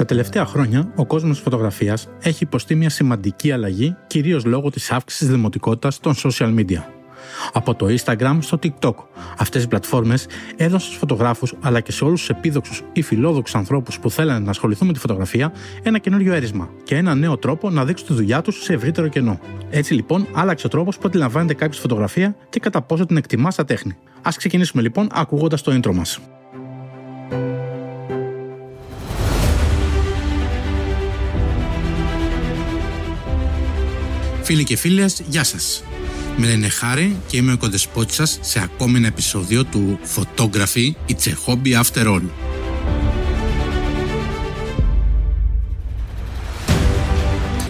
Τα τελευταία χρόνια, ο κόσμος τη φωτογραφίας έχει υποστεί μια σημαντική αλλαγή, κυρίως λόγω της αύξησης τη δημοτικότητας των social media. Από το Instagram στο TikTok. Αυτές οι πλατφόρμες έδωσαν στους φωτογράφους αλλά και σε όλους τους επίδοξους ή φιλόδοξους ανθρώπους που θέλανε να ασχοληθούν με τη φωτογραφία ένα καινούριο έρισμα και ένα νέο τρόπο να δείξουν τη δουλειά τους σε ευρύτερο κενό. Έτσι λοιπόν, άλλαξε ο τρόπος που αντιλαμβάνεται κάποιος τη φωτογραφία και κατά πόσο την εκτιμά στα τέχνη. Α ξεκινήσουμε λοιπόν ακούγοντας το intro μας. Φίλοι και φίλες, γεια σας. Με λένε Χάρη και είμαι ο κοντεσπότης σας σε ακόμη ένα επεισόδιο του Photography It's a Hobby After All.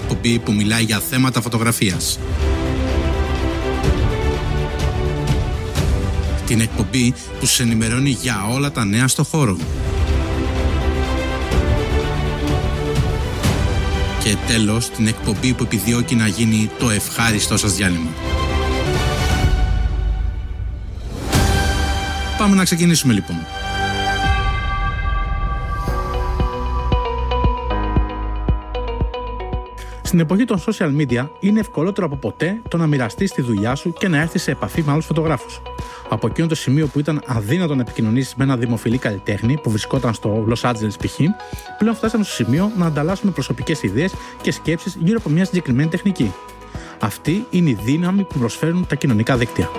Εκπομπή που μιλάει για θέματα φωτογραφίας. Την εκπομπή που σας ενημερώνει για όλα τα νέα στο χώρο. Και τέλος την εκπομπή που επιδιώκει να γίνει το ευχάριστό σας διάλειμμα. Πάμε να ξεκινήσουμε λοιπόν. Στην εποχή των social media είναι ευκολότερο από ποτέ το να μοιραστείς τη δουλειά σου και να έρθεις σε επαφή με άλλους φωτογράφους. Από εκείνο το σημείο που ήταν αδύνατο να επικοινωνήσεις με ένα δημοφιλή καλλιτέχνη που βρισκόταν στο Los Angeles π.χ., πλέον φτάσαμε στο σημείο να ανταλλάσσουμε προσωπικές ιδέες και σκέψεις γύρω από μια συγκεκριμένη τεχνική. Αυτή είναι η δύναμη που προσφέρουν τα κοινωνικά δίκτυα.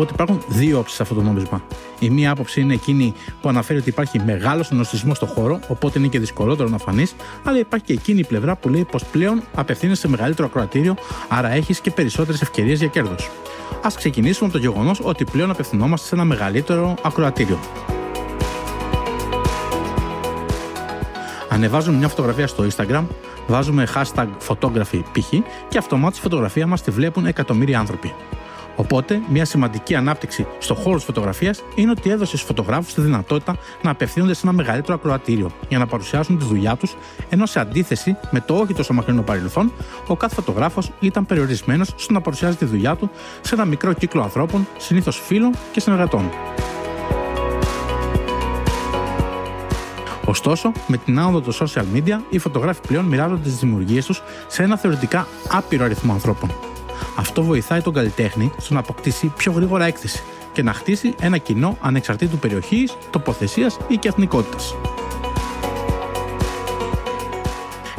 Οπότε υπάρχουν δύο όψεις σε αυτό το νόμισμα. Η μία άποψη είναι εκείνη που αναφέρει ότι υπάρχει μεγάλος συνοστισμό στο χώρο, οπότε είναι και δυσκολότερο να φανείς, αλλά υπάρχει και εκείνη η πλευρά που λέει πως πλέον απευθύνεσαι σε μεγαλύτερο ακροατήριο, άρα έχεις και περισσότερες ευκαιρίες για κέρδος. Α ξεκινήσουμε από το γεγονός ότι πλέον απευθυνόμαστε σε ένα μεγαλύτερο ακροατήριο. Ανεβάζουμε μια φωτογραφία στο Instagram, βάζουμε hashtag photography π.χ. και αυτομάτως η φωτογραφία μας τη βλέπουν εκατομμύρια άνθρωποι. Οπότε, μια σημαντική ανάπτυξη στο χώρο της φωτογραφίας είναι ότι έδωσες στου φωτογράφους τη δυνατότητα να απευθύνονται σε ένα μεγαλύτερο ακροατήριο για να παρουσιάσουν τη δουλειά τους, ενώ σε αντίθεση με το όχι τόσο μακρινό παρελθόν, ο κάθε φωτογράφος ήταν περιορισμένος στο να παρουσιάζει τη δουλειά του σε ένα μικρό κύκλο ανθρώπων, συνήθως φίλων και συνεργατών. Ωστόσο, με την άνοδο των social media, οι φωτογράφοι πλέον μοιράζονται τις δημιουργίες τους σε ένα θεωρητικά άπειρο αριθμό ανθρώπων. Αυτό βοηθάει τον καλλιτέχνη στο να αποκτήσει πιο γρήγορα έκθεση και να χτίσει ένα κοινό ανεξαρτήτου περιοχής, τοποθεσίας ή και εθνικότητας.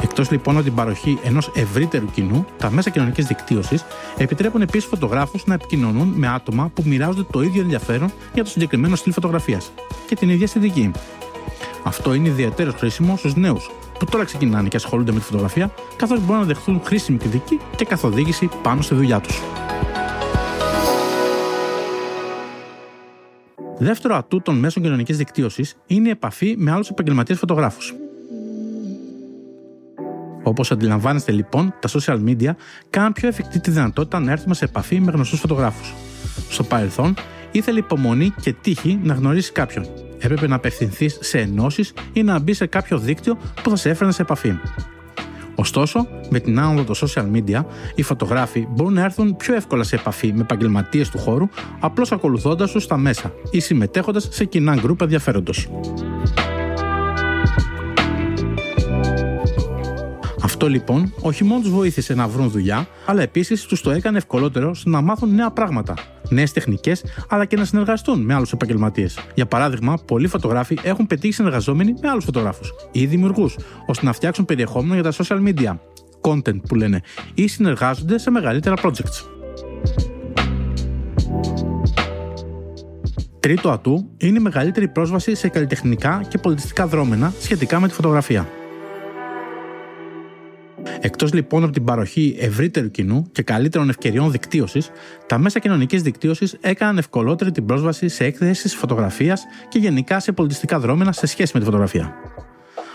Εκτός λοιπόν από την παροχή ενός ευρύτερου κοινού, τα μέσα κοινωνικής δικτύωσης επιτρέπουν επίσης φωτογράφους να επικοινωνούν με άτομα που μοιράζονται το ίδιο ενδιαφέρον για το συγκεκριμένο στυλ φωτογραφίας και την ίδια αισθητική. Αυτό είναι ιδιαίτερος χρήσιμο στους νέους που τώρα ξεκινάνε και ασχολούνται με τη φωτογραφία, καθώς μπορούν να δεχθούν χρήσιμη κριτική και καθοδήγηση πάνω στη δουλειά τους. Δεύτερο ατού των μέσων κοινωνικής δικτύωσης είναι η επαφή με άλλους επαγγελματίες φωτογράφους. Όπως αντιλαμβάνεστε λοιπόν, τα social media κάνουν πιο εφικτή τη δυνατότητα να έρθουμε σε επαφή με γνωστούς φωτογράφους. Στο παρελθόν, ήθελε υπομονή και τύχη να γνωρίσει κάποιον, έπρεπε να απευθυνθείς σε ενώσεις ή να μπεις σε κάποιο δίκτυο που θα σε έφερνε σε επαφή. Ωστόσο, με την άνοδο των social media, οι φωτογράφοι μπορούν να έρθουν πιο εύκολα σε επαφή με επαγγελματίες του χώρου, απλώς ακολουθώντας τους στα μέσα ή συμμετέχοντας σε κοινά γκρουπ ενδιαφέροντος. Αυτό λοιπόν όχι μόνο τους βοήθησε να βρουν δουλειά, αλλά επίσης τους το έκανε ευκολότερο στο να μάθουν νέα πράγματα, νέες τεχνικές, αλλά και να συνεργαστούν με άλλους επαγγελματίες. Για παράδειγμα, πολλοί φωτογράφοι έχουν πετύχει συνεργαζόμενοι με άλλους φωτογράφους ή δημιουργούς, ώστε να φτιάξουν περιεχόμενο για τα social media, content που λένε, ή συνεργάζονται σε μεγαλύτερα projects. Τρίτο ατού είναι η μεγαλύτερη πρόσβαση σε καλλιτεχνικά και πολιτιστικά δρόμενα σχετικά με τη φωτογραφία. Εκτός λοιπόν από την παροχή ευρύτερου κοινού και καλύτερων ευκαιριών δικτύωσης, τα μέσα κοινωνικής δικτύωσης έκαναν ευκολότερη την πρόσβαση σε έκθεση φωτογραφίας και γενικά σε πολιτιστικά δρόμενα σε σχέση με τη φωτογραφία.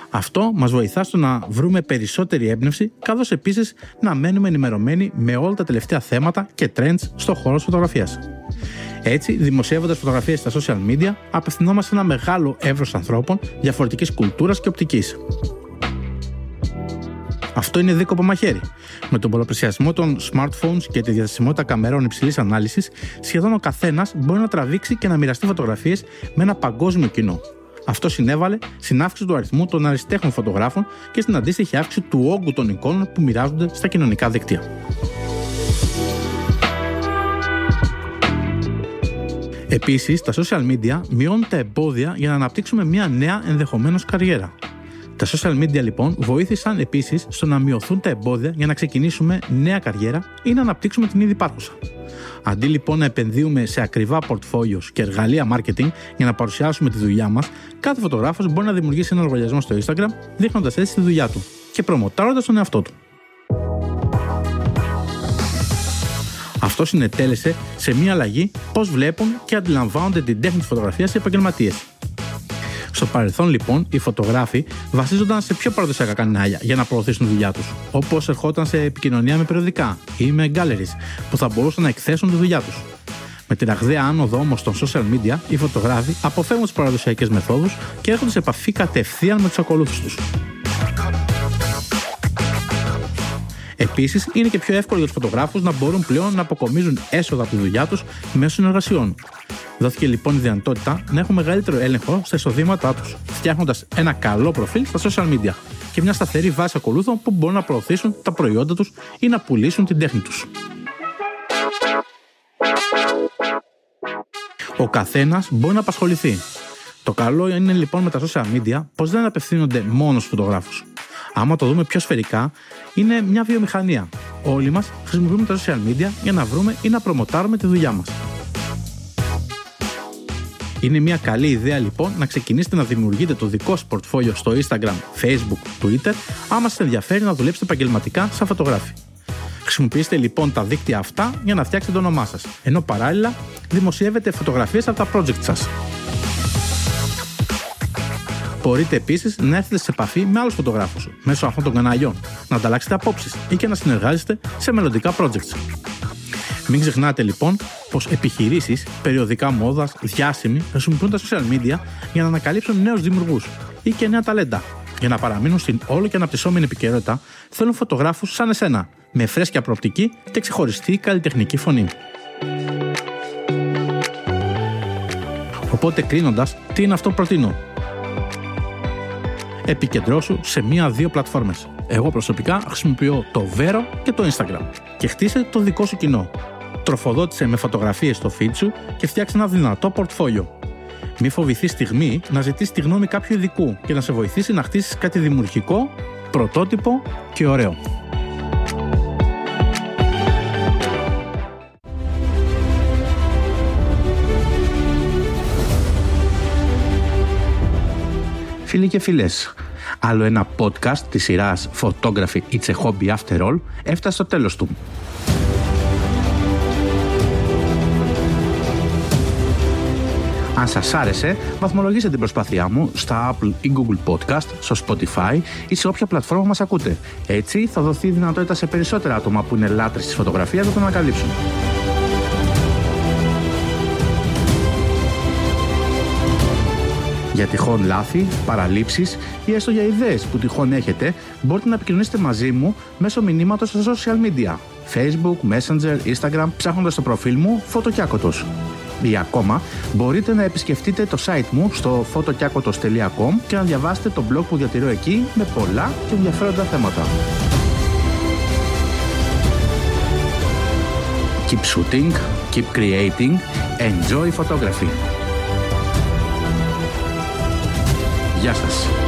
Αυτό μας βοηθά στο να βρούμε περισσότερη έμπνευση, καθώς επίσης να μένουμε ενημερωμένοι με όλα τα τελευταία θέματα και trends στον χώρο της φωτογραφίας. Έτσι, δημοσιεύοντας φωτογραφίες στα social media, απευθυνόμαστε σε ένα μεγάλο εύρος ανθρώπων διαφορετικής κουλτούρας και οπτικής. Αυτό είναι δίκοπο μαχαίρι. Με τον πολλαπλασιασμό των smartphones και τη διαθεσιμότητα καμερών υψηλής ανάλυσης, σχεδόν ο καθένας μπορεί να τραβήξει και να μοιραστεί φωτογραφίες με ένα παγκόσμιο κοινό. Αυτό συνέβαλε στην αύξηση του αριθμού των αριστέχνων φωτογράφων και στην αντίστοιχη αύξηση του όγκου των εικόνων που μοιράζονται στα κοινωνικά δίκτυα. Επίσης, τα social media μειώνουν τα εμπόδια για να αναπτύξουμε μια νέα ενδεχομένως καριέρα. Τα social media λοιπόν βοήθησαν επίσης στο να μειωθούν τα εμπόδια για να ξεκινήσουμε νέα καριέρα ή να αναπτύξουμε την ήδη υπάρχουσα. Αντί λοιπόν να επενδύουμε σε ακριβά portfolios και εργαλεία marketing για να παρουσιάσουμε τη δουλειά μας, κάθε φωτογράφος μπορεί να δημιουργήσει ένα λογαριασμό στο Instagram δείχνοντας έτσι τη δουλειά του και προμοτάροντας τον εαυτό του. Αυτό συνετέλεσε σε μια αλλαγή πώς βλέπουν και αντιλαμβάνονται την τέχνη της φωτογραφίας οι επαγγελματίες. Στο παρελθόν, λοιπόν, οι φωτογράφοι βασίζονταν σε πιο παραδοσιακά κανάλια για να προωθήσουν τη δουλειά τους, όπως ερχόταν σε επικοινωνία με περιοδικά ή με galleries που θα μπορούσαν να εκθέσουν τη δουλειά τους. Με την ραγδαία άνοδο όμως των social media, οι φωτογράφοι αποφεύγουν τις παραδοσιακές μεθόδους και έρχονται σε επαφή κατευθείαν με τους ακολούθους τους. Επίσης, είναι και πιο εύκολο για τους φωτογράφους να μπορούν πλέον να αποκομίζουν έσοδα από τη δουλειά τους μέσω συνεργασιών. Δόθηκε λοιπόν η δυνατότητα να έχουν μεγαλύτερο έλεγχο στα εισοδήματά τους, φτιάχνοντας ένα καλό προφίλ στα social media και μια σταθερή βάση ακολούθων που μπορούν να προωθήσουν τα προϊόντα τους ή να πουλήσουν την τέχνη τους. Ο καθένας μπορεί να απασχοληθεί. Το καλό είναι λοιπόν με τα social media πως δεν απευθύνονται μόνο στους φωτογράφους. Άμα το δούμε πιο σφαιρικά, είναι μια βιομηχανία. Όλοι μας χρησιμοποιούμε τα social media για να βρούμε ή να προμοτάρουμε τη δουλειά μας. Είναι μια καλή ιδέα λοιπόν να ξεκινήσετε να δημιουργείτε το δικό σας πορτφόλιο στο Instagram, Facebook, Twitter, άμα σας ενδιαφέρει να δουλέψετε επαγγελματικά σαν φωτογράφη. Χρησιμοποιήστε λοιπόν τα δίκτυα αυτά για να φτιάξετε το όνομά σας, ενώ παράλληλα δημοσιεύετε φωτογραφίες από τα project σας. Μπορείτε επίσης να έρθετε σε επαφή με άλλους φωτογράφους μέσω αυτών των καναλιών, να ανταλλάξετε απόψεις ή και να συνεργάζεστε σε μελλοντικά projects. Μην ξεχνάτε λοιπόν πως επιχειρήσεις, περιοδικά μόδας, διάσημοι χρησιμοποιούν τα social media για να ανακαλύψουν νέους δημιουργούς ή και νέα ταλέντα. Για να παραμείνουν στην όλο και αναπτυσσόμενη επικαιρότητα, θέλουν φωτογράφους σαν εσένα, με φρέσκια προοπτική και ξεχωριστή καλλιτεχνική φωνή. Οπότε κλείνοντα, τι είναι αυτό που προτείνω; Επικεντρώσου σε μία-δύο πλατφόρμες. Εγώ προσωπικά χρησιμοποιώ το Vero και το Instagram και χτίσε το δικό σου κοινό. Τροφοδότησε με φωτογραφίες στο feed σου και φτιάξε ένα δυνατό πορτφόλιο. Μη φοβηθείς στιγμή να ζητήσει τη γνώμη κάποιου ειδικού και να σε βοηθήσει να χτίσεις κάτι δημιουργικό, πρωτότυπο και ωραίο. Φίλοι και φίλες, άλλο ένα podcast της σειράς Photography It's a Hobby After All έφτασε στο τέλος του. Αν σας άρεσε, βαθμολογήστε την προσπάθειά μου στα Apple ή Google Podcast, στο Spotify ή σε όποια πλατφόρμα μας ακούτε. Έτσι θα δοθεί δυνατότητα σε περισσότερα άτομα που είναι λάτρες της φωτογραφίας να τον ανακαλύψουν. Για τυχόν λάθη, παραλήψεις ή έστω για ιδέες που τυχόν έχετε, μπορείτε να επικοινωνήσετε μαζί μου μέσω μηνύματος στα social media. Facebook, Messenger, Instagram, ψάχνοντας το προφίλ μου Φωτοκιάκοτος. Ή ακόμα, μπορείτε να επισκεφτείτε το site μου στο fotokiakotos.com και να διαβάσετε το blog που διατηρώ εκεί με πολλά και ενδιαφέροντα θέματα. Keep shooting, keep creating, enjoy photography. Γεια σας.